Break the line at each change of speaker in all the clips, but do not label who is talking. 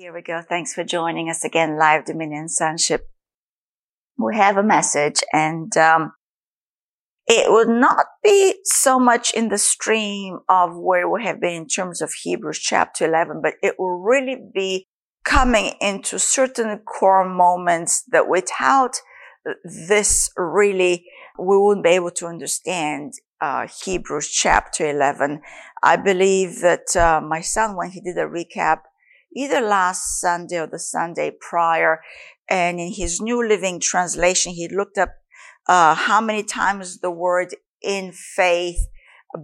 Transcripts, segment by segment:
Here we go. Thanks for joining us again, Live Dominion Sonship. We have a message and, um, it will not be so much in the stream of where we have been in terms of Hebrews chapter 11, but it will really be coming into certain core moments that without this really, we wouldn't be able to understand uh, Hebrews chapter 11. I believe that uh, my son, when he did a recap, either last Sunday or the Sunday prior. And in his New Living Translation, he looked up uh, how many times the word in faith,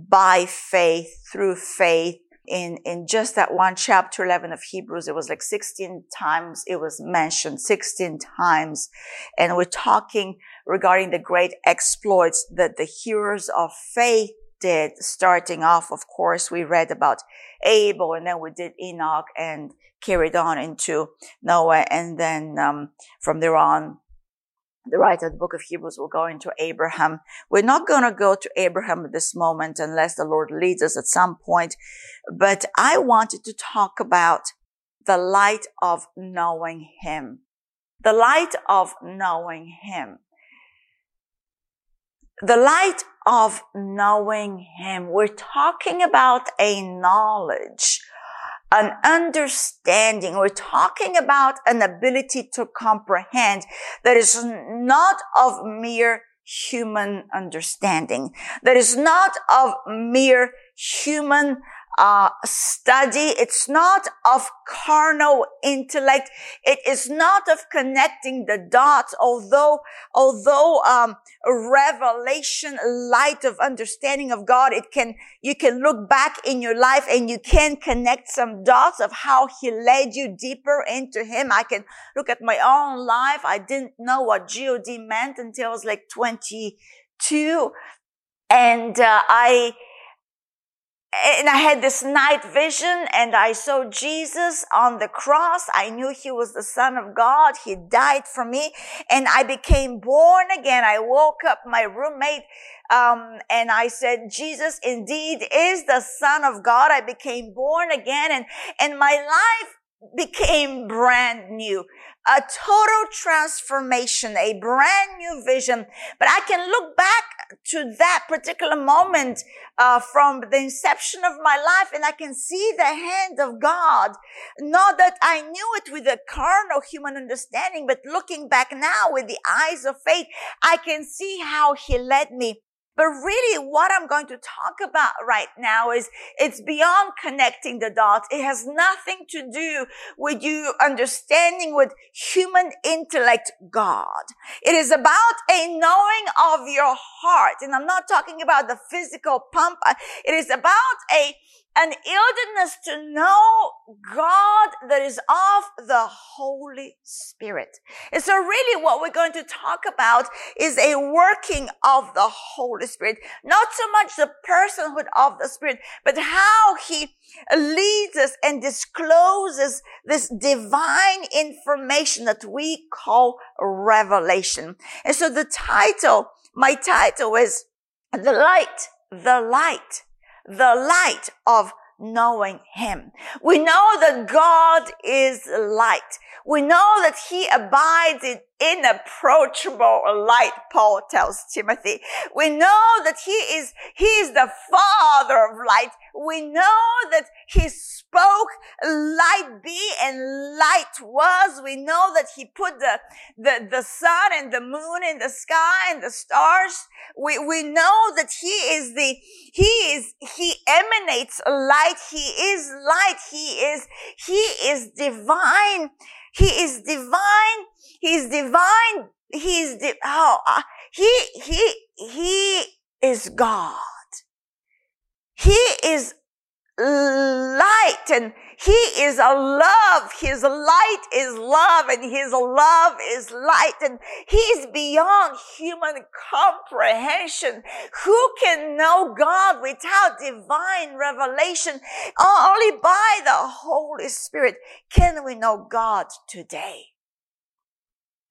by faith, through faith, in, in just that one chapter 11 of Hebrews, it was like 16 times it was mentioned, 16 times. And we're talking regarding the great exploits that the heroes of faith did starting off. Of course, we read about Abel and then we did Enoch and carried on into Noah. And then, um, from there on, the writer of the book of Hebrews will go into Abraham. We're not going to go to Abraham at this moment unless the Lord leads us at some point. But I wanted to talk about the light of knowing him. The light of knowing him the light of knowing Him. We're talking about a knowledge, an understanding. We're talking about an ability to comprehend that is not of mere human understanding, that is not of mere human uh, study. It's not of carnal intellect. It is not of connecting the dots. Although, although um, revelation, light of understanding of God, it can you can look back in your life and you can connect some dots of how He led you deeper into Him. I can look at my own life. I didn't know what God meant until I was like twenty two, and uh, I and I had this night vision and I saw Jesus on the cross. I knew he was the son of God. He died for me and I became born again. I woke up my roommate, um, and I said, Jesus indeed is the son of God. I became born again and, and my life became brand new. A total transformation, a brand new vision. But I can look back to that particular moment uh, from the inception of my life and I can see the hand of God. Not that I knew it with a carnal human understanding, but looking back now with the eyes of faith, I can see how he led me. But really what I'm going to talk about right now is it's beyond connecting the dots. It has nothing to do with you understanding with human intellect God. It is about a knowing of your heart. And I'm not talking about the physical pump. It is about a an eagerness to know God that is of the Holy Spirit. And so really what we're going to talk about is a working of the Holy Spirit. Not so much the personhood of the Spirit, but how He leads us and discloses this divine information that we call revelation. And so the title, my title is The Light, the Light the light of knowing him. We know that God is light. We know that he abides in inapproachable light, Paul tells Timothy. We know that he is, he is the father of light. We know that he spoke light be and light was. We know that he put the, the, the sun and the moon in the sky and the stars. We, we know that he is the, he is, he emanates light. He is light. He is, he is divine. He is divine. He is divine. He is, di- oh, uh, he, he, he is God. He is light and he is a love. His light is love and his love is light and he's beyond human comprehension. Who can know God without divine revelation? Only by the Holy Spirit can we know God today.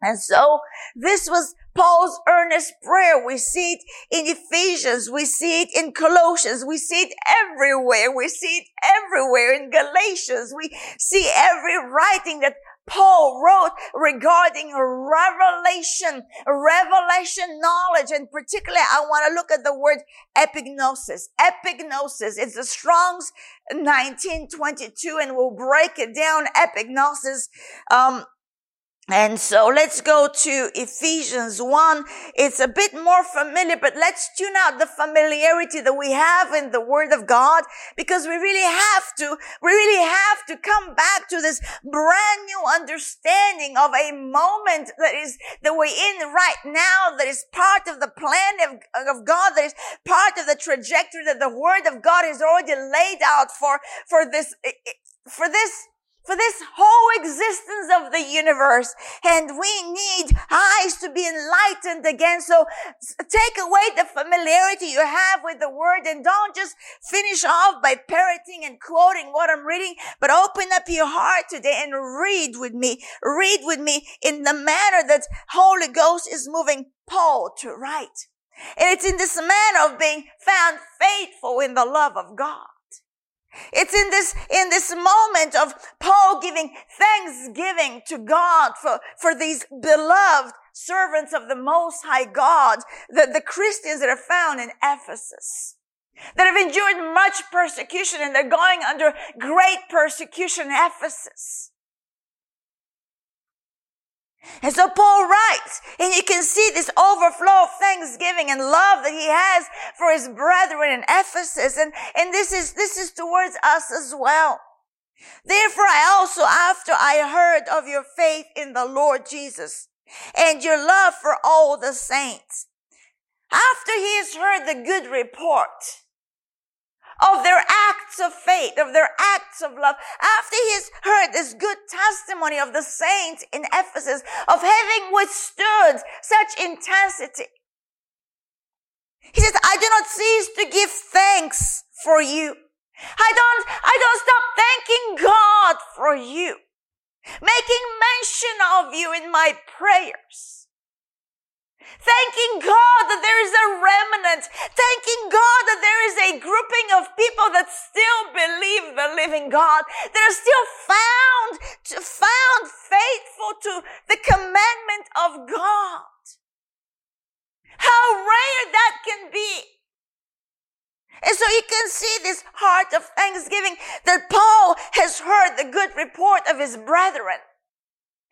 And so this was Paul's earnest prayer. We see it in Ephesians. We see it in Colossians. We see it everywhere. We see it everywhere in Galatians. We see every writing that Paul wrote regarding revelation, revelation knowledge. And particularly, I want to look at the word epignosis. Epignosis. It's the Strong's 1922 and we'll break it down. Epignosis. Um, and so let's go to Ephesians 1. It's a bit more familiar, but let's tune out the familiarity that we have in the Word of God because we really have to, we really have to come back to this brand new understanding of a moment that is, that we're in right now, that is part of the plan of, of God, that is part of the trajectory that the Word of God has already laid out for, for this, for this for this whole existence of the universe. And we need eyes to be enlightened again. So take away the familiarity you have with the word and don't just finish off by parroting and quoting what I'm reading, but open up your heart today and read with me. Read with me in the manner that Holy Ghost is moving Paul to write. And it's in this manner of being found faithful in the love of God. It's in this, in this moment of Paul giving thanksgiving to God for, for these beloved servants of the Most High God, the, the Christians that are found in Ephesus, that have endured much persecution and they're going under great persecution in Ephesus. And so Paul writes, and you can see this overflow of thanksgiving and love that he has for his brethren in Ephesus. And, and this is, this is towards us as well. Therefore I also, after I heard of your faith in the Lord Jesus and your love for all the saints, after he has heard the good report, of their acts of faith, of their acts of love. After he's heard this good testimony of the saints in Ephesus, of having withstood such intensity, he says, I do not cease to give thanks for you. I don't, I don't stop thanking God for you, making mention of you in my prayers. Thanking God that there is a remnant. Thanking God that there is a grouping of people that still believe the living God, that are still found, found faithful to the commandment of God. How rare that can be. And so you can see this heart of thanksgiving that Paul has heard the good report of his brethren.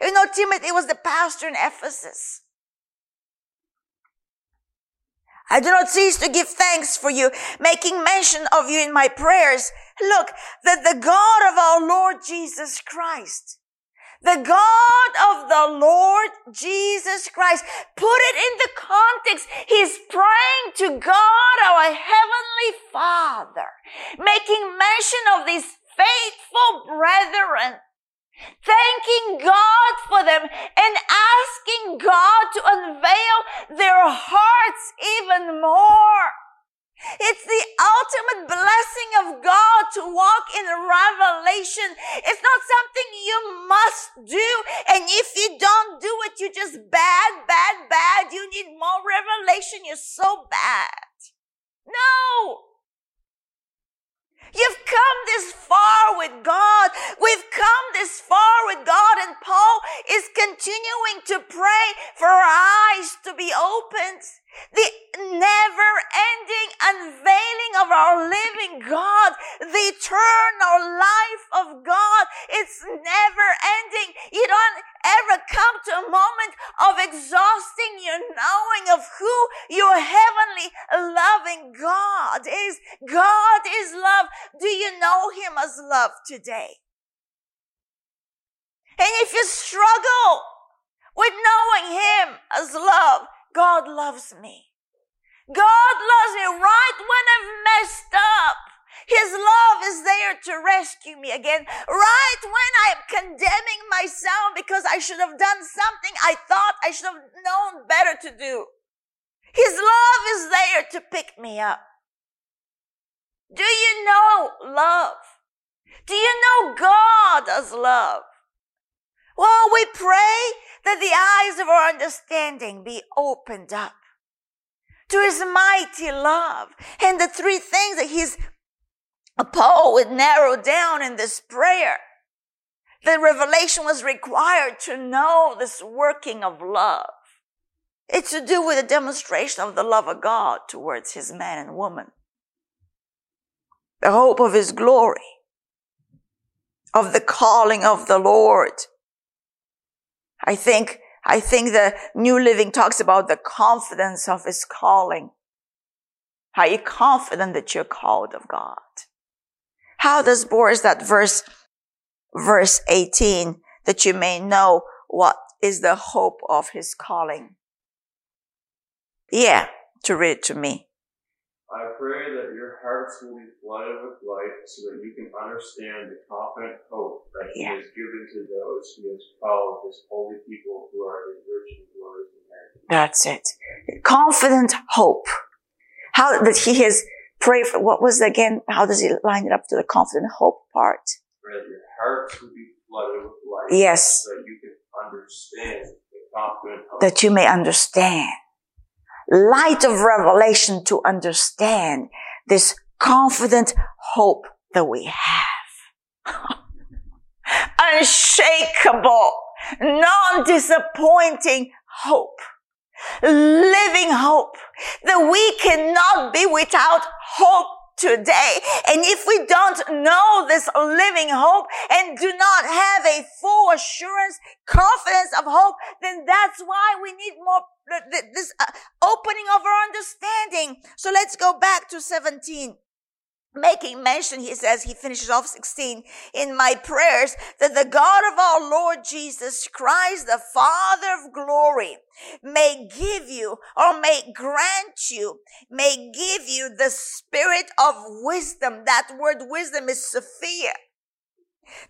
You know, Timothy was the pastor in Ephesus. I do not cease to give thanks for you, making mention of you in my prayers. Look, that the God of our Lord Jesus Christ, the God of the Lord Jesus Christ, put it in the context. He's praying to God, our Heavenly Father, making mention of these faithful brethren thanking God for them and asking God to unveil their hearts even more. It's the ultimate blessing of God to walk in revelation. It's not something you must do. And if you don't do it, you're just bad, bad, bad. You need more revelation. You're so bad. No. You've come this far with God. We've come this far with God and Paul is continuing to pray for our eyes to be opened the never ending unveiling of our living God, the eternal life of God. It's never ending. You don't ever come to a moment of exhausting your knowing of who your heavenly loving God is. God is love. Do you know Him as love today? And if you struggle with knowing Him as love, God loves me. God loves me right when I've messed up. His love is there to rescue me again. Right when I'm condemning myself because I should have done something I thought I should have known better to do. His love is there to pick me up. Do you know love? Do you know God as love? Well, we pray that the eyes of our understanding be opened up to his mighty love and the three things that he's Paul would narrow down in this prayer. The revelation was required to know this working of love. It's to do with a demonstration of the love of God towards his man and woman. The hope of his glory, of the calling of the Lord. I think, I think the New Living talks about the confidence of his calling. Are you confident that you're called of God? How does Boris that verse, verse 18, that you may know what is the hope of his calling? Yeah, to read it to me.
I pray hearts will be flooded with light so that you can understand the confident hope that yeah. he has given to those he has called his holy people who are his rich and glorious inheritance.
That's it. Confident hope. How that he has prayed for, what was again? How does he line it up to the confident hope part?
That your hearts will be flooded with light.
Yes.
So that you can understand the confident hope.
That you may understand light of revelation to understand this confident hope that we have. Unshakable, non-disappointing hope. Living hope that we cannot be without hope today. And if we don't know this living hope and do not have a full assurance, confidence of hope, then that's why we need more this uh, opening of our understanding. So let's go back to 17 making mention, he says, he finishes off 16, in my prayers, that the God of our Lord Jesus Christ, the Father of glory, may give you or may grant you, may give you the spirit of wisdom. That word wisdom is Sophia.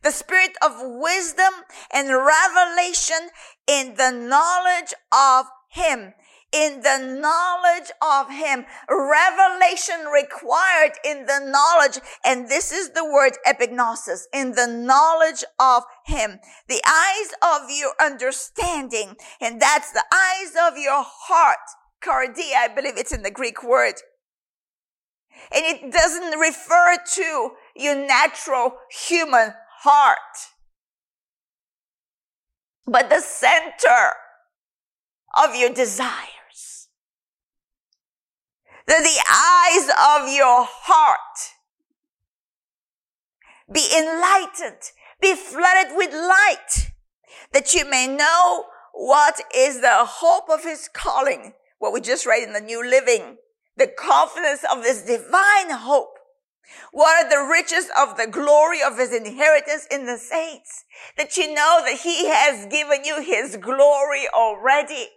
The spirit of wisdom and revelation in the knowledge of him in the knowledge of him. Revelation required in the knowledge. And this is the word epignosis, in the knowledge of him. The eyes of your understanding. And that's the eyes of your heart. Kardia, I believe it's in the Greek word. And it doesn't refer to your natural human heart, but the center of your desires. That the eyes of your heart be enlightened, be flooded with light, that you may know what is the hope of his calling, what we just read in the New Living, the confidence of this divine hope. What are the riches of the glory of his inheritance in the saints? That you know that he has given you his glory already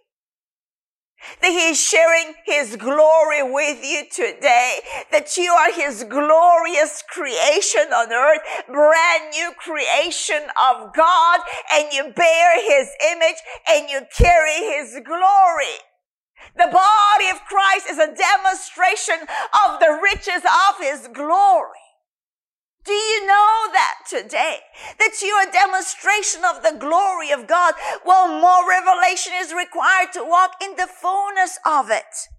that he is sharing his glory with you today, that you are his glorious creation on earth, brand new creation of God, and you bear his image and you carry his glory. The body of Christ is a demonstration of the riches of his glory. Do you know that today? That you are a demonstration of the glory of God? Well, more revelation is required to walk in the fullness of it.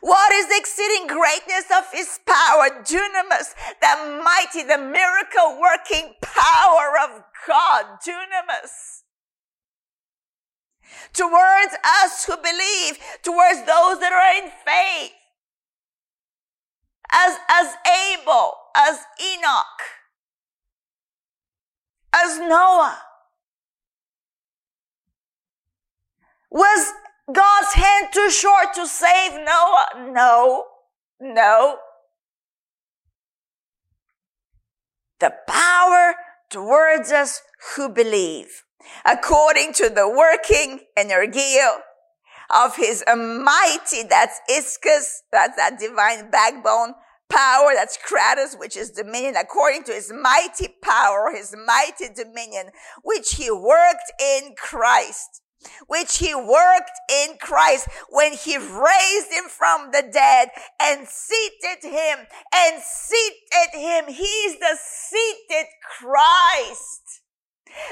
What is the exceeding greatness of his power? Dunamis, the mighty, the miracle working power of God. Dunamis. Towards us who believe, towards those that are in faith as, as Abel, as Enoch, as Noah. Was God's hand too short to save Noah? No, no. The power towards us who believe, according to the working energia of his mighty, that's ischus, that's that divine backbone power, that's kratos, which is dominion, according to his mighty power, his mighty dominion, which he worked in Christ which he worked in Christ when he raised him from the dead and seated him and seated him. He's the seated Christ.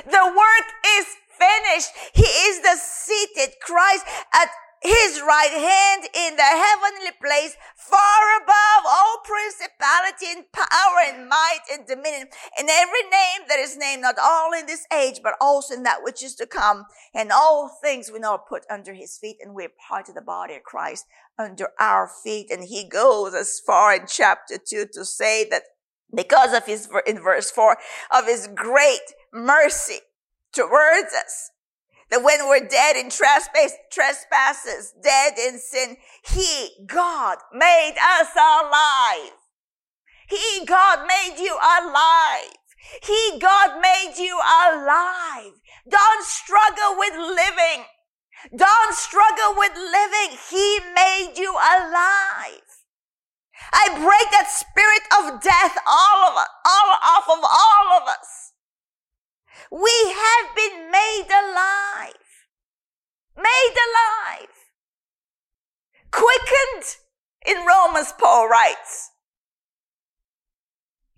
The work is finished. He is the seated Christ at his right hand in the heavenly place, far above all principality and power and might and dominion, and every name that is named, not all in this age, but also in that which is to come. And all things we know are put under his feet, and we're part of the body of Christ under our feet. And he goes as far in chapter two to say that because of his, in verse four, of his great mercy towards us, that when we're dead in trespasses, dead in sin, He, God, made us alive. He, God, made you alive. He, God, made you alive. Don't struggle with living. Don't struggle with living. He made you alive. I break that spirit of death all of us, all off of all of us. We have been made alive. Made alive. Quickened in Romans, Paul writes,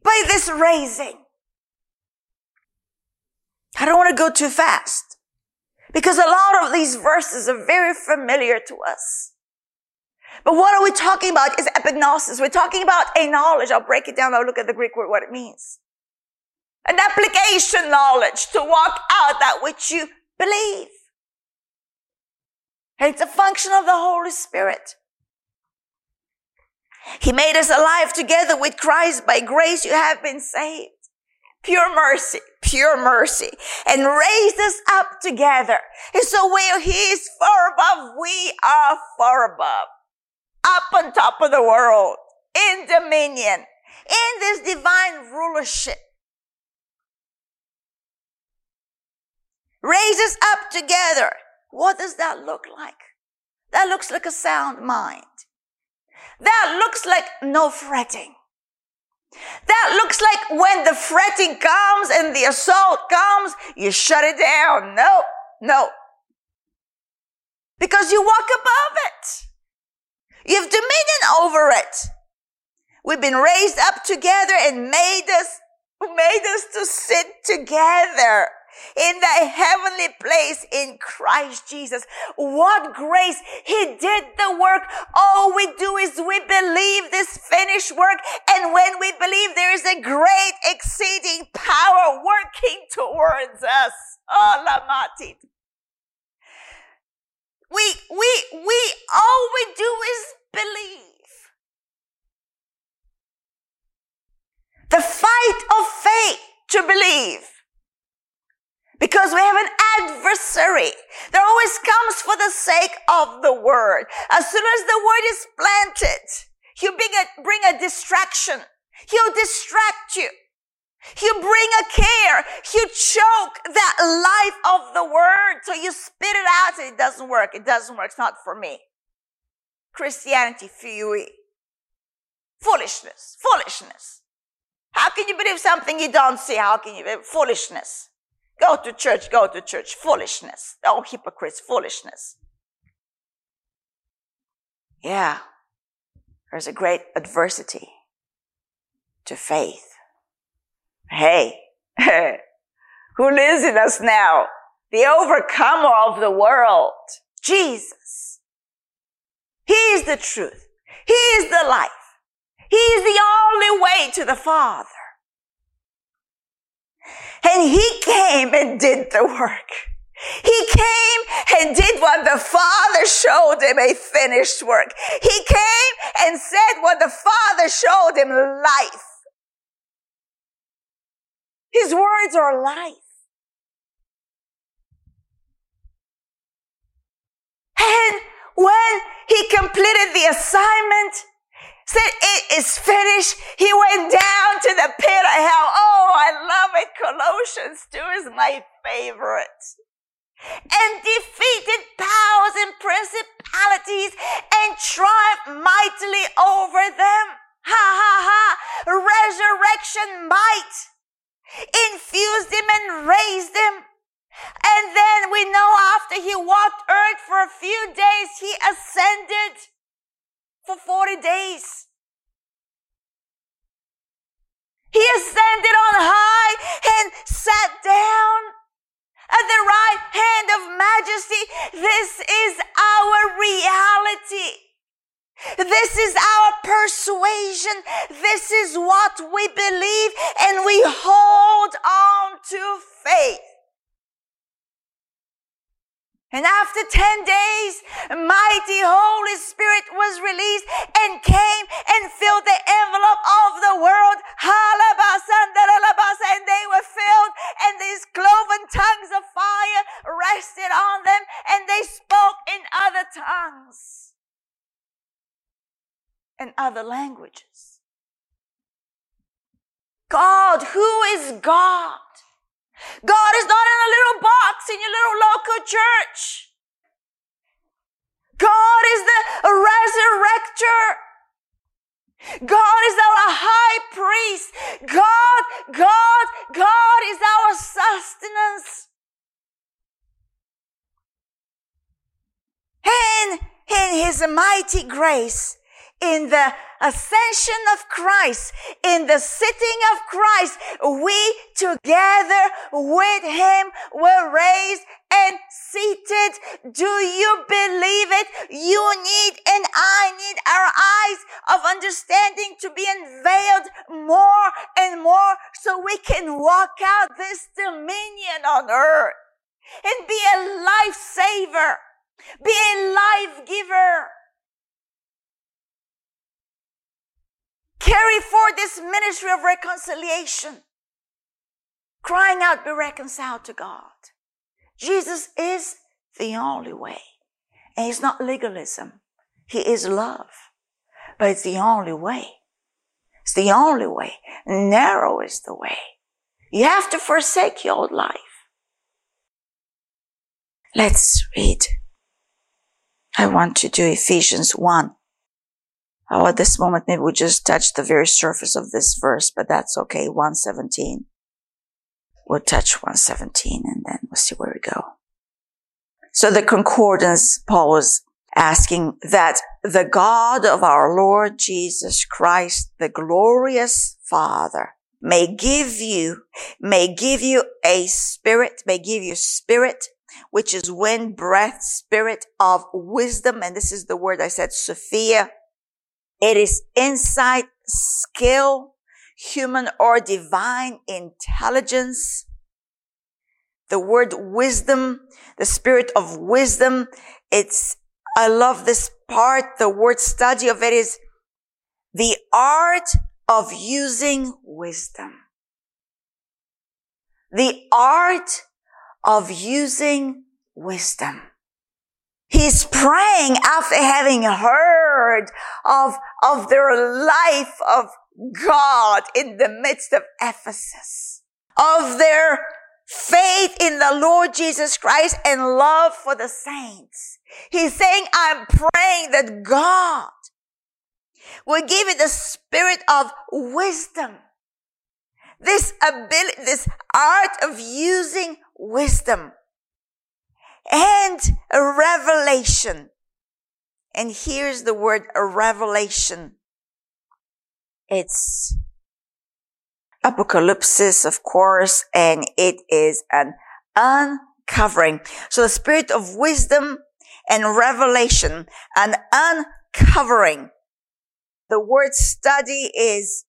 by this raising. I don't want to go too fast because a lot of these verses are very familiar to us. But what are we talking about is epignosis. We're talking about a knowledge. I'll break it down. I'll look at the Greek word, what it means an application knowledge to walk out that which you believe. And it's a function of the Holy Spirit. He made us alive together with Christ. By grace you have been saved. Pure mercy, pure mercy. And raised us up together. And so where He is far above, we are far above. Up on top of the world. In dominion. In this divine rulership. Raises up together. What does that look like? That looks like a sound mind. That looks like no fretting. That looks like when the fretting comes and the assault comes, you shut it down. No, no. Because you walk above it. You have dominion over it. We've been raised up together and made us, made us to sit together in the heavenly place in Christ Jesus. What grace. He did the work. All we do is we believe this finished work. And when we believe there is a great exceeding power working towards us. Oh, Lamatit. We, we, we, all we do is believe. The fight of faith to believe because we have an adversary that always comes for the sake of the word. As soon as the word is planted, he'll bring a, bring a distraction. He'll distract you. He'll bring a care. He'll choke that life of the word. So you spit it out and it doesn't work. It doesn't work. It's not for me. Christianity, fui. Foolishness. Foolishness. How can you believe something you don't see? How can you foolishness? Go to church, go to church. Foolishness. Oh, hypocrites, foolishness. Yeah. There's a great adversity to faith. Hey, who lives in us now? The overcomer of the world. Jesus. He is the truth. He is the life. He is the only way to the Father. And he came and did the work. He came and did what the Father showed him a finished work. He came and said what the Father showed him life. His words are life. And when he completed the assignment, said it is finished. He went down to the pit of hell. Oh, I love it. Colossians 2 is my favorite. And defeated powers and principalities and triumphed mightily over them. Ha ha ha. Resurrection might infused him and raised him. And then we know after he walked earth for a few days, he ascended for 40 days. He ascended on high and sat down at the right hand of majesty. This is our reality. This is our persuasion. This is what we believe and we hold on to faith. And after 10 days, mighty Holy Spirit was released and came and filled the envelope of the world. And they were filled and these cloven tongues of fire rested on them and they spoke in other tongues and other languages. God, who is God? God is not in a little box in your little local church. God is the resurrector. God is our high priest. God, God, God is our sustenance. And in His mighty grace, in the ascension of Christ, in the sitting of Christ, we together with Him were raised and seated. Do you believe it? You need and I need our eyes of understanding to be unveiled more and more so we can walk out this dominion on earth and be a lifesaver, be a life giver. Carry forth this ministry of reconciliation. Crying out, be reconciled to God. Jesus is the only way. And it's not legalism. He is love. But it's the only way. It's the only way. Narrow is the way. You have to forsake your old life. Let's read. I want to do Ephesians 1 Oh, at this moment, maybe we just touched the very surface of this verse, but that's okay. 117. We'll touch 117 and then we'll see where we go. So the concordance, Paul was asking that the God of our Lord Jesus Christ, the glorious Father, may give you, may give you a spirit, may give you spirit, which is wind, breath, spirit of wisdom. And this is the word I said, Sophia, it is insight, skill, human or divine intelligence. The word wisdom, the spirit of wisdom. It's, I love this part. The word study of it is the art of using wisdom. The art of using wisdom. He's praying after having heard of, of their life of God in the midst of Ephesus, of their faith in the Lord Jesus Christ and love for the saints. He's saying, I'm praying that God will give you the spirit of wisdom. This ability, this art of using wisdom and a revelation. And here's the word a revelation. It's apocalypse, of course, and it is an uncovering. So the spirit of wisdom and revelation, an uncovering. The word study is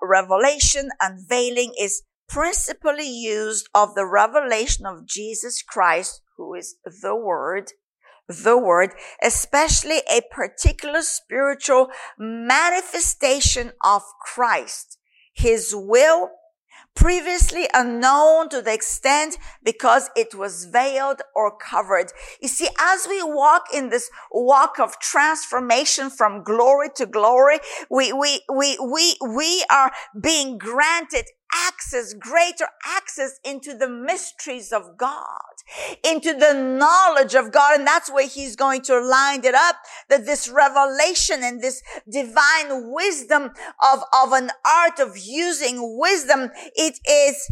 revelation, unveiling is principally used of the revelation of Jesus Christ who is the Word, the Word, especially a particular spiritual manifestation of Christ, His will, previously unknown to the extent because it was veiled or covered. You see, as we walk in this walk of transformation from glory to glory, we, we, we, we, we are being granted access, greater access into the mysteries of God, into the knowledge of God. And that's where he's going to line it up that this revelation and this divine wisdom of, of an art of using wisdom, it is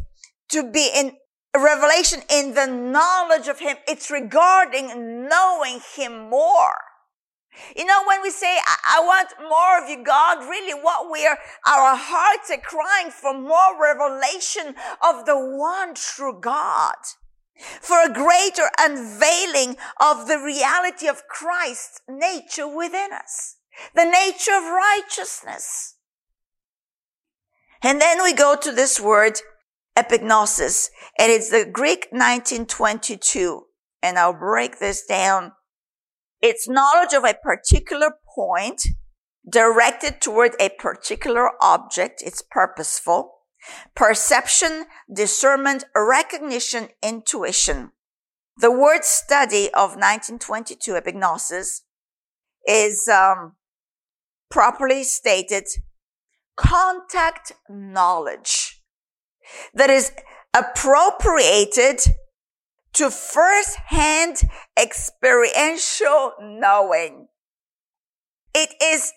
to be in revelation in the knowledge of him. It's regarding knowing him more. You know, when we say, I, I, want more of you, God, really what we are, our hearts are crying for more revelation of the one true God. For a greater unveiling of the reality of Christ's nature within us, the nature of righteousness. And then we go to this word, epignosis, and it's the Greek 1922. And I'll break this down. It's knowledge of a particular point directed toward a particular object. It's purposeful. Perception, discernment, recognition, intuition. The word study of 1922 epignosis is um, properly stated contact knowledge that is appropriated to first-hand experiential knowing. It is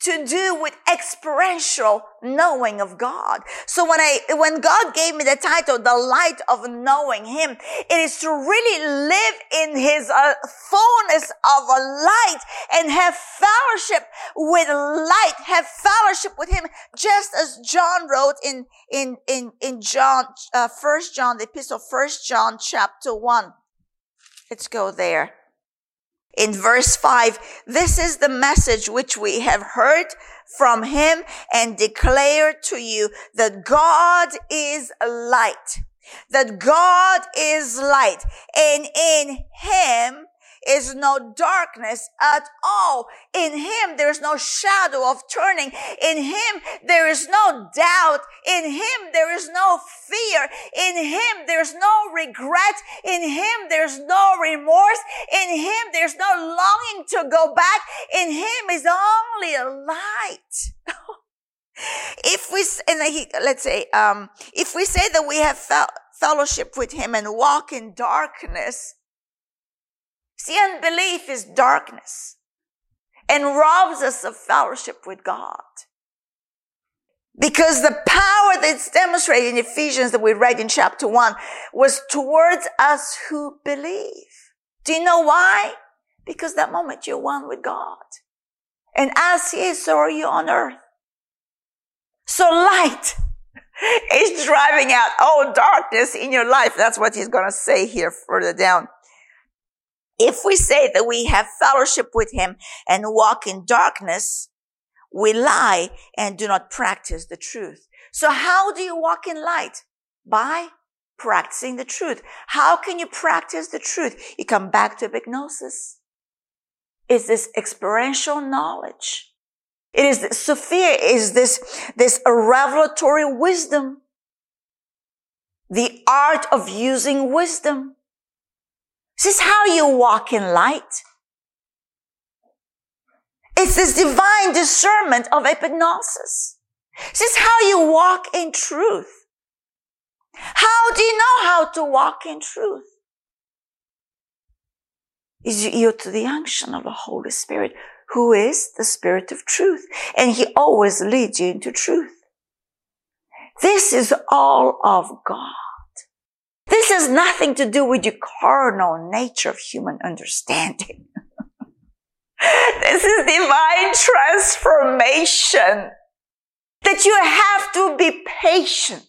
to do with experiential knowing of God. So when I, when God gave me the title, the light of knowing Him, it is to really live in His uh, fullness of a light and have fellowship with light, have fellowship with Him, just as John wrote in, in, in, in John, uh, first John, the epistle, first John chapter one. Let's go there in verse 5, this is the message which we have heard from him and declare to you that God is light, that God is light and in him is no darkness at all. In him there is no shadow of turning. In him there is no doubt. In him there is no fear. In him there's no regret. In him there's no remorse. In him there's no longing to go back. In him is only a light. if we and he, let's say um, if we say that we have fellowship with him and walk in darkness See, unbelief is darkness and robs us of fellowship with God. Because the power that's demonstrated in Ephesians that we read in chapter one was towards us who believe. Do you know why? Because that moment you're one with God. And as He is, so are you on earth. So light is driving out all darkness in your life. That's what He's going to say here further down. If we say that we have fellowship with him and walk in darkness, we lie and do not practice the truth. So how do you walk in light? By practicing the truth. How can you practice the truth? You come back to epignosis. It's this experiential knowledge. It is Sophia is this, this revelatory wisdom. The art of using wisdom. This is how you walk in light. It's this divine discernment of epignosis. This is how you walk in truth. How do you know how to walk in truth? Is you yield to the unction of the Holy Spirit, who is the Spirit of truth. And He always leads you into truth. This is all of God. This has nothing to do with your carnal nature of human understanding. this is divine transformation that you have to be patient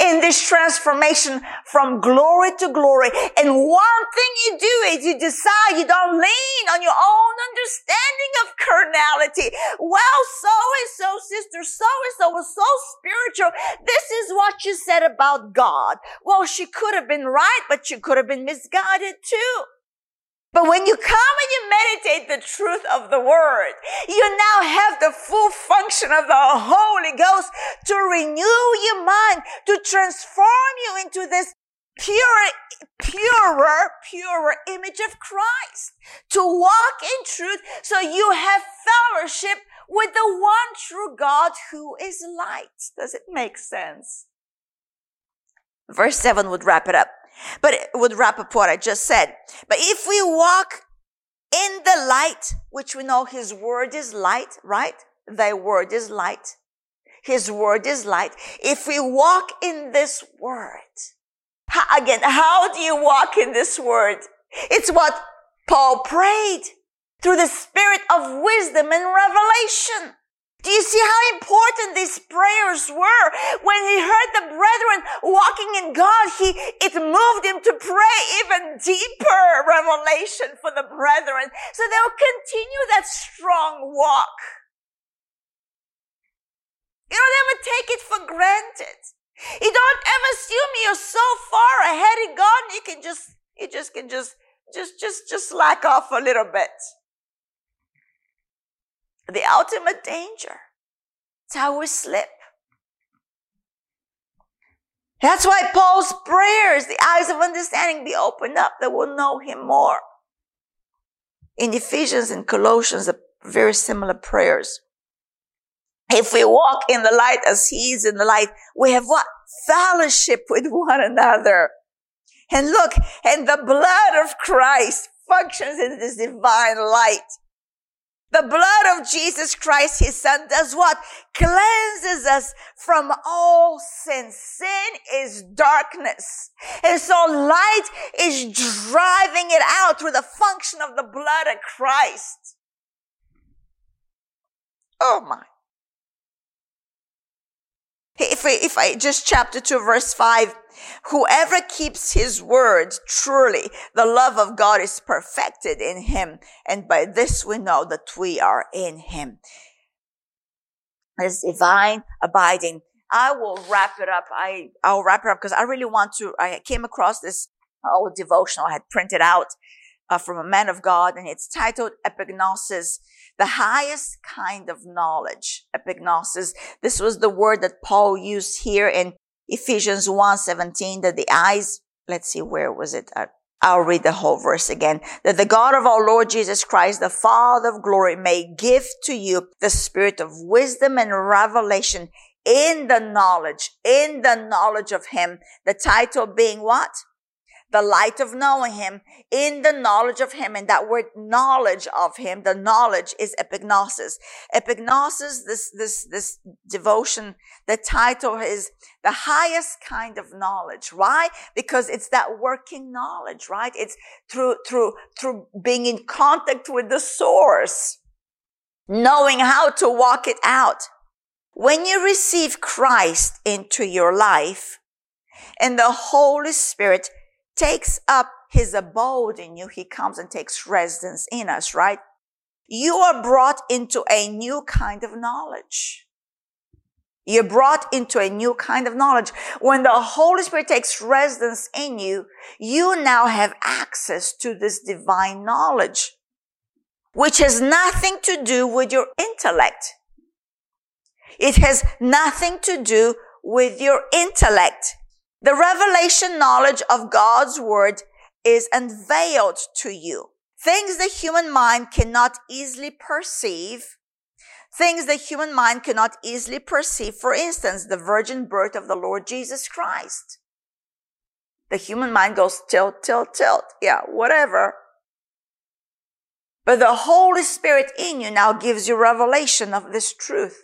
in this transformation from glory to glory. And one thing you do is you decide you don't lean on your own understanding of carnality. Well, so and so, sister, so and so was so spiritual. This is what you said about God. Well, she could have been right, but she could have been misguided too. But when you come and you meditate the truth of the word, you now have the full function of the Holy Ghost to renew your mind, to transform you into this pure, purer, purer image of Christ, to walk in truth so you have fellowship with the one true God who is light. Does it make sense? Verse 7 would wrap it up. But it would wrap up what I just said. But if we walk in the light, which we know his word is light, right? Thy word is light. His word is light. If we walk in this word, how, again, how do you walk in this word? It's what Paul prayed through the spirit of wisdom and revelation Do you see how important these prayers were? When he heard the brethren walking in God, he, it moved him to pray even deeper revelation for the brethren. So they'll continue that strong walk. You don't ever take it for granted. You don't ever assume you're so far ahead in God you can just, you just can just, just, just, just slack off a little bit the ultimate danger. It's how we slip. That's why Paul's prayers, the eyes of understanding be opened up that will know him more. In Ephesians and Colossians, very similar prayers. If we walk in the light as he is in the light, we have what? Fellowship with one another. And look, and the blood of Christ functions in this divine light. The blood of Jesus Christ, his son, does what? Cleanses us from all sin. Sin is darkness. And so light is driving it out through the function of the blood of Christ. Oh my. If I, if I just chapter 2 verse 5, Whoever keeps his word truly the love of God is perfected in him. And by this we know that we are in him. This divine abiding. I will wrap it up. I, I'll wrap it up because I really want to, I came across this old devotional I had printed out uh, from a man of God and it's titled Epignosis, the highest kind of knowledge. Epignosis. This was the word that Paul used here in Ephesians 1 17, that the eyes, let's see, where was it? Uh, I'll read the whole verse again. That the God of our Lord Jesus Christ, the Father of glory, may give to you the spirit of wisdom and revelation in the knowledge, in the knowledge of Him. The title being what? The light of knowing him in the knowledge of him and that word knowledge of him the knowledge is epignosis. Epignosis this this this devotion the title is the highest kind of knowledge. Why? Because it's that working knowledge right? It's through through through being in contact with the source knowing how to walk it out. When you receive christ into your life and the holy spirit takes up his abode in you. He comes and takes residence in us, right? You are brought into a new kind of knowledge. You're brought into a new kind of knowledge. When the Holy Spirit takes residence in you, you now have access to this divine knowledge, which has nothing to do with your intellect. It has nothing to do with your intellect. The revelation knowledge of God's word is unveiled to you. Things the human mind cannot easily perceive. Things the human mind cannot easily perceive. For instance, the virgin birth of the Lord Jesus Christ. The human mind goes tilt, tilt, tilt. Yeah, whatever. But the Holy Spirit in you now gives you revelation of this truth.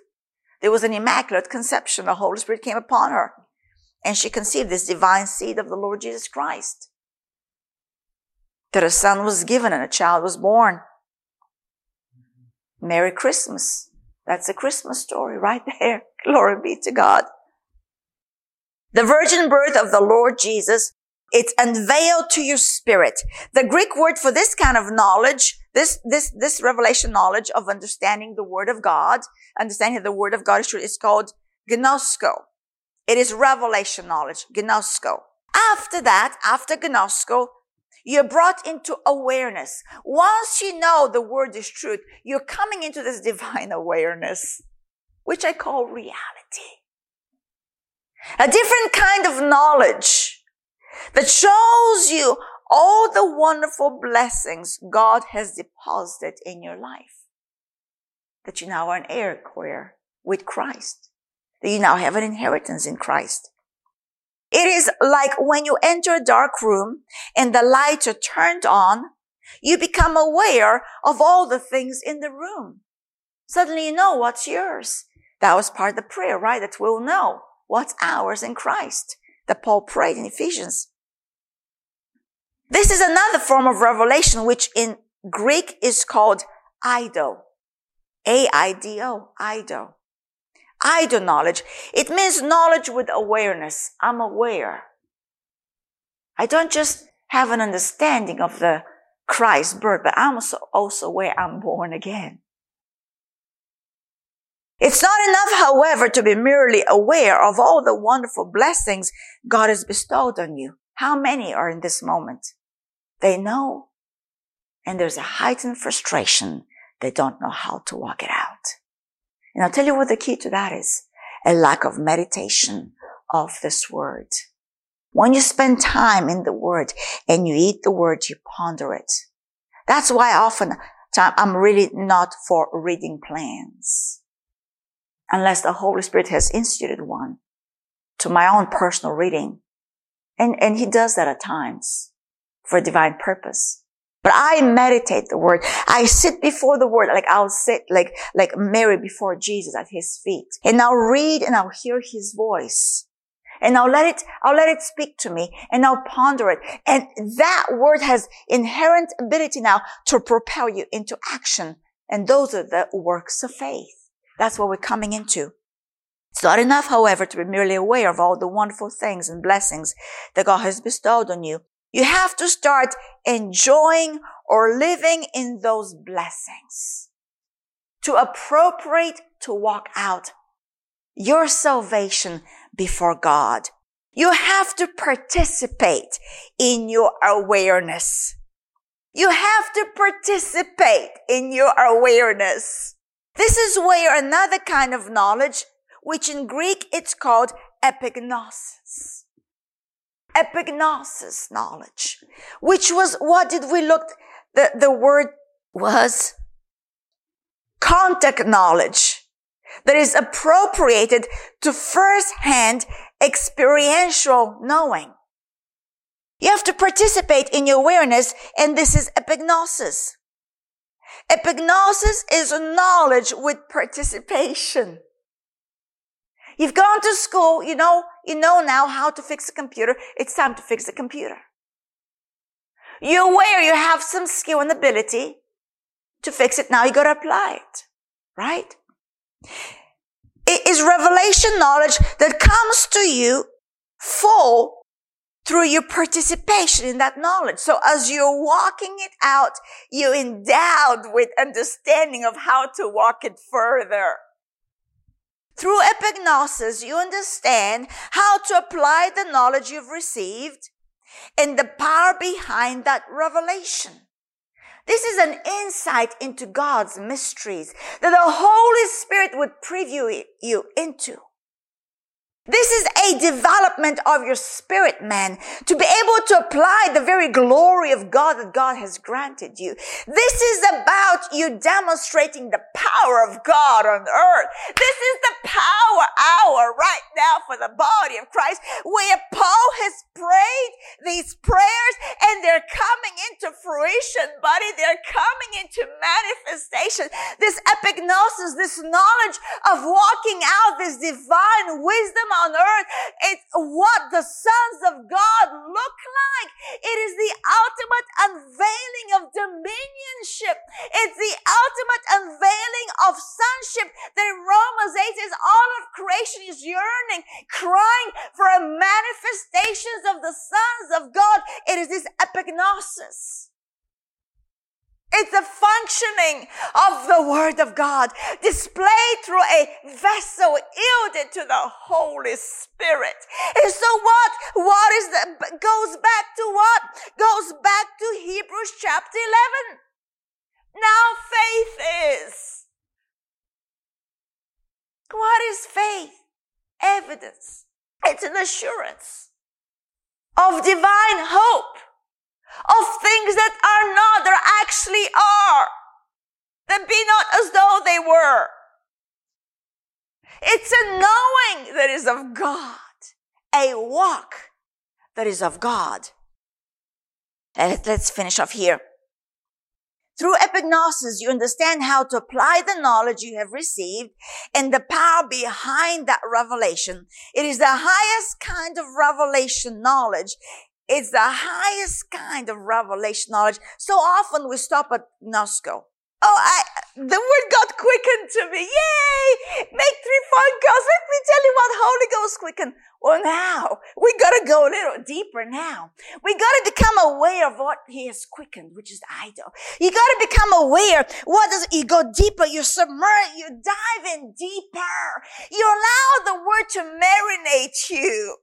There was an immaculate conception. The Holy Spirit came upon her and she conceived this divine seed of the Lord Jesus Christ. That a son was given and a child was born. Merry Christmas. That's a Christmas story right there. Glory be to God. The virgin birth of the Lord Jesus, it's unveiled to your spirit. The Greek word for this kind of knowledge, this, this, this revelation knowledge of understanding the word of God, understanding the word of God is called gnosko. It is revelation knowledge, gnosko. After that, after gnosko, you're brought into awareness. Once you know the word is truth, you're coming into this divine awareness, which I call reality. A different kind of knowledge that shows you all the wonderful blessings God has deposited in your life. That you now are an heir with Christ that you now have an inheritance in Christ. It is like when you enter a dark room and the lights are turned on, you become aware of all the things in the room. Suddenly you know what's yours. That was part of the prayer, right? That we'll know what's ours in Christ that Paul prayed in Ephesians. This is another form of revelation, which in Greek is called Ido. A-I-D-O, IDO. IDO knowledge. It means knowledge with awareness. I'm aware. I don't just have an understanding of the Christ birth, but I'm also, also aware I'm born again. It's not enough, however, to be merely aware of all the wonderful blessings God has bestowed on you. How many are in this moment? They know. And there's a heightened frustration. They don't know how to walk it out. And I'll tell you what the key to that is. A lack of meditation of this word. When you spend time in the word and you eat the word, you ponder it. That's why often I'm really not for reading plans. Unless the Holy Spirit has instituted one to my own personal reading. And, and he does that at times for a divine purpose. But I meditate the word. I sit before the word, like I'll sit like, like Mary before Jesus at his feet. And I'll read and I'll hear his voice. And I'll let it, I'll let it speak to me and I'll ponder it. And that word has inherent ability now to propel you into action. And those are the works of faith. That's what we're coming into. It's not enough, however, to be merely aware of all the wonderful things and blessings that God has bestowed on you. You have to start enjoying or living in those blessings to appropriate to walk out your salvation before God. You have to participate in your awareness. You have to participate in your awareness. This is where another kind of knowledge, which in Greek it's called epignosis epignosis knowledge, which was, what did we look, the, the word was contact knowledge that is appropriated to first-hand experiential knowing. You have to participate in your awareness, and this is epignosis. Epignosis is knowledge with participation. You've gone to school, you know, you know now how to fix a computer. It's time to fix the computer. You're aware you have some skill and ability to fix it. Now you got to apply it, right? It is revelation knowledge that comes to you full through your participation in that knowledge. So as you're walking it out, you're endowed with understanding of how to walk it further. Through epignosis, you understand how to apply the knowledge you've received and the power behind that revelation. This is an insight into God's mysteries that the Holy Spirit would preview you into. This is a development of your spirit, man, to be able to apply the very glory of God that God has granted you. This is about you demonstrating the power of God on earth. This is the power hour right now for the body of Christ where Paul has prayed these prayers and they're coming into fruition, buddy. They're coming into manifestation. This epignosis, this knowledge of walking out this divine wisdom on earth. It's what the sons of God look like. It is the ultimate unveiling of dominionship. It's the ultimate unveiling of sonship that Romans 8 is all of creation is yearning, crying for a manifestations of the sons of God. It is this epignosis. It's the functioning of the Word of God displayed through a vessel yielded to the Holy Spirit. And so what? What is the, goes back to what? Goes back to Hebrews chapter 11. Now faith is. What is faith? Evidence. It's an assurance of divine hope of things that are not, that actually are, that be not as though they were. It's a knowing that is of God, a walk that is of God. Let's finish off here. Through epignosis, you understand how to apply the knowledge you have received and the power behind that revelation. It is the highest kind of revelation knowledge. It's the highest kind of revelation knowledge. So often we stop at gnosko. Oh, I, the word got quickened to me. Yay! Make three phone calls. Let me tell you what Holy Ghost quickened. Well, now we gotta go a little deeper now. We gotta become aware of what He has quickened, which is Ido. You gotta become aware. What does you go deeper? You submerge, you dive in deeper. You allow the word to marinate you.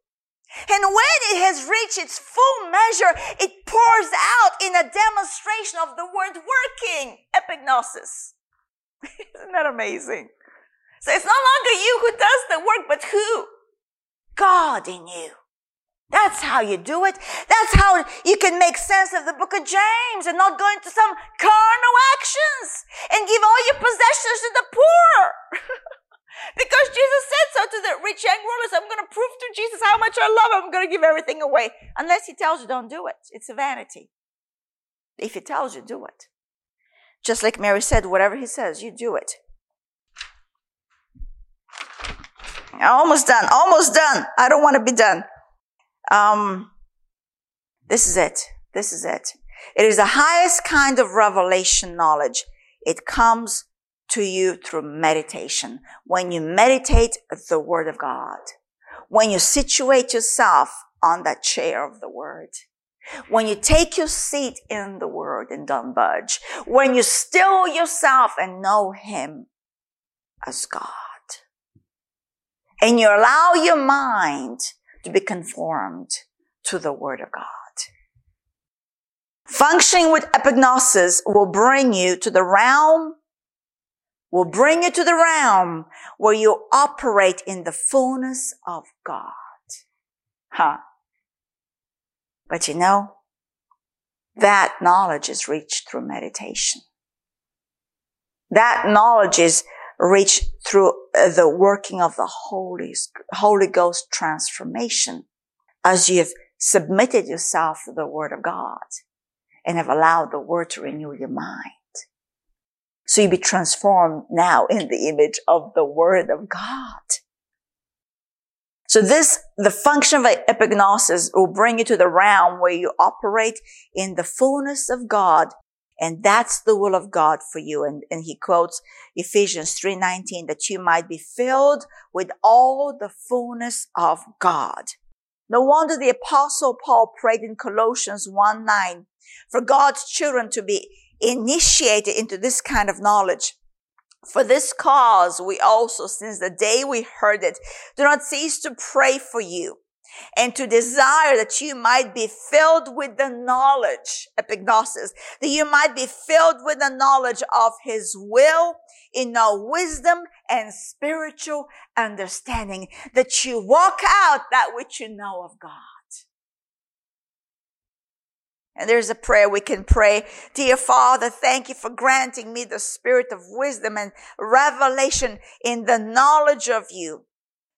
And when it has reached its full measure, it pours out in a demonstration of the word working. Epignosis. Isn't that amazing? So it's no longer you who does the work, but who? God in you. That's how you do it. That's how you can make sense of the book of James and not go into some carnal actions and give all your possessions to the poor. because Jesus said so to the rich young ruler. So I'm going to prove to Jesus how much I love him. I'm going to give everything away. Unless he tells you don't do it. It's a vanity. If he tells you, do it. Just like Mary said, whatever he says, you do it. Almost done. Almost done. I don't want to be done. Um, this is it. This is it. It is the highest kind of revelation knowledge. It comes to you through meditation. When you meditate the word of God, when you situate yourself on that chair of the word, when you take your seat in the word and don't budge, when you still yourself and know him as God, and you allow your mind to be conformed to the word of God. Functioning with epignosis will bring you to the realm, will bring you to the realm where you operate in the fullness of God. Huh? But you know, that knowledge is reached through meditation. That knowledge is reached through uh, the working of the Holy, Holy Ghost transformation as you've submitted yourself to the Word of God and have allowed the Word to renew your mind. So you be transformed now in the image of the Word of God. So this, the function of epignosis will bring you to the realm where you operate in the fullness of God. And that's the will of God for you. And, and he quotes Ephesians 3.19 that you might be filled with all the fullness of God. No wonder the apostle Paul prayed in Colossians 1.9 for God's children to be initiated into this kind of knowledge. For this cause, we also, since the day we heard it, do not cease to pray for you and to desire that you might be filled with the knowledge, epignosis, that you might be filled with the knowledge of his will in all wisdom and spiritual understanding, that you walk out that which you know of God. And there's a prayer we can pray. Dear Father, thank you for granting me the spirit of wisdom and revelation in the knowledge of you.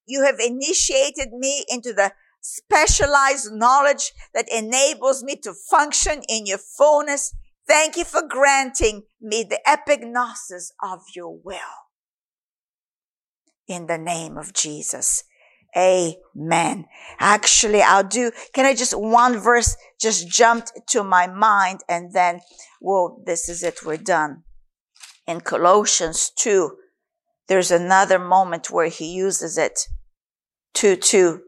You have initiated me into the specialized knowledge that enables me to function in your fullness. Thank you for granting me the epignosis of your will. In the name of Jesus. Amen. Actually, I'll do, can I just one verse just jumped to my mind and then, well, this is it. We're done. In Colossians 2, there's another moment where he uses it. 2 2.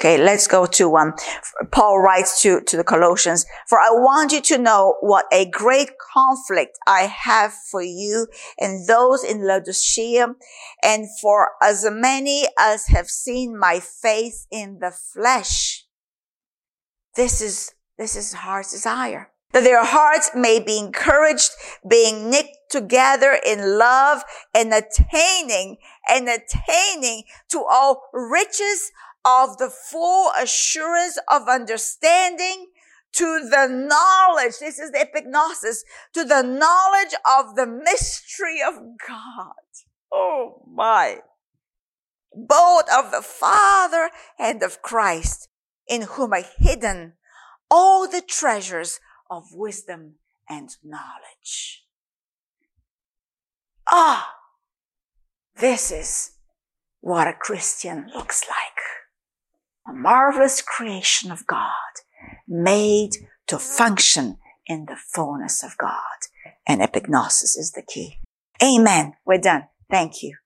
Okay, let's go to one. Um, Paul writes to, to the Colossians, for I want you to know what a great conflict I have for you and those in Laodicea and for as many as have seen my face in the flesh. This is, this is heart's desire. That their hearts may be encouraged, being knit together in love and attaining and attaining to all riches of the full assurance of understanding to the knowledge. This is the epignosis to the knowledge of the mystery of God. Oh my. Both of the Father and of Christ in whom are hidden all the treasures of wisdom and knowledge. Ah, this is what a Christian looks like a marvelous creation of God made to function in the fullness of God. And epignosis is the key. Amen. We're done. Thank you.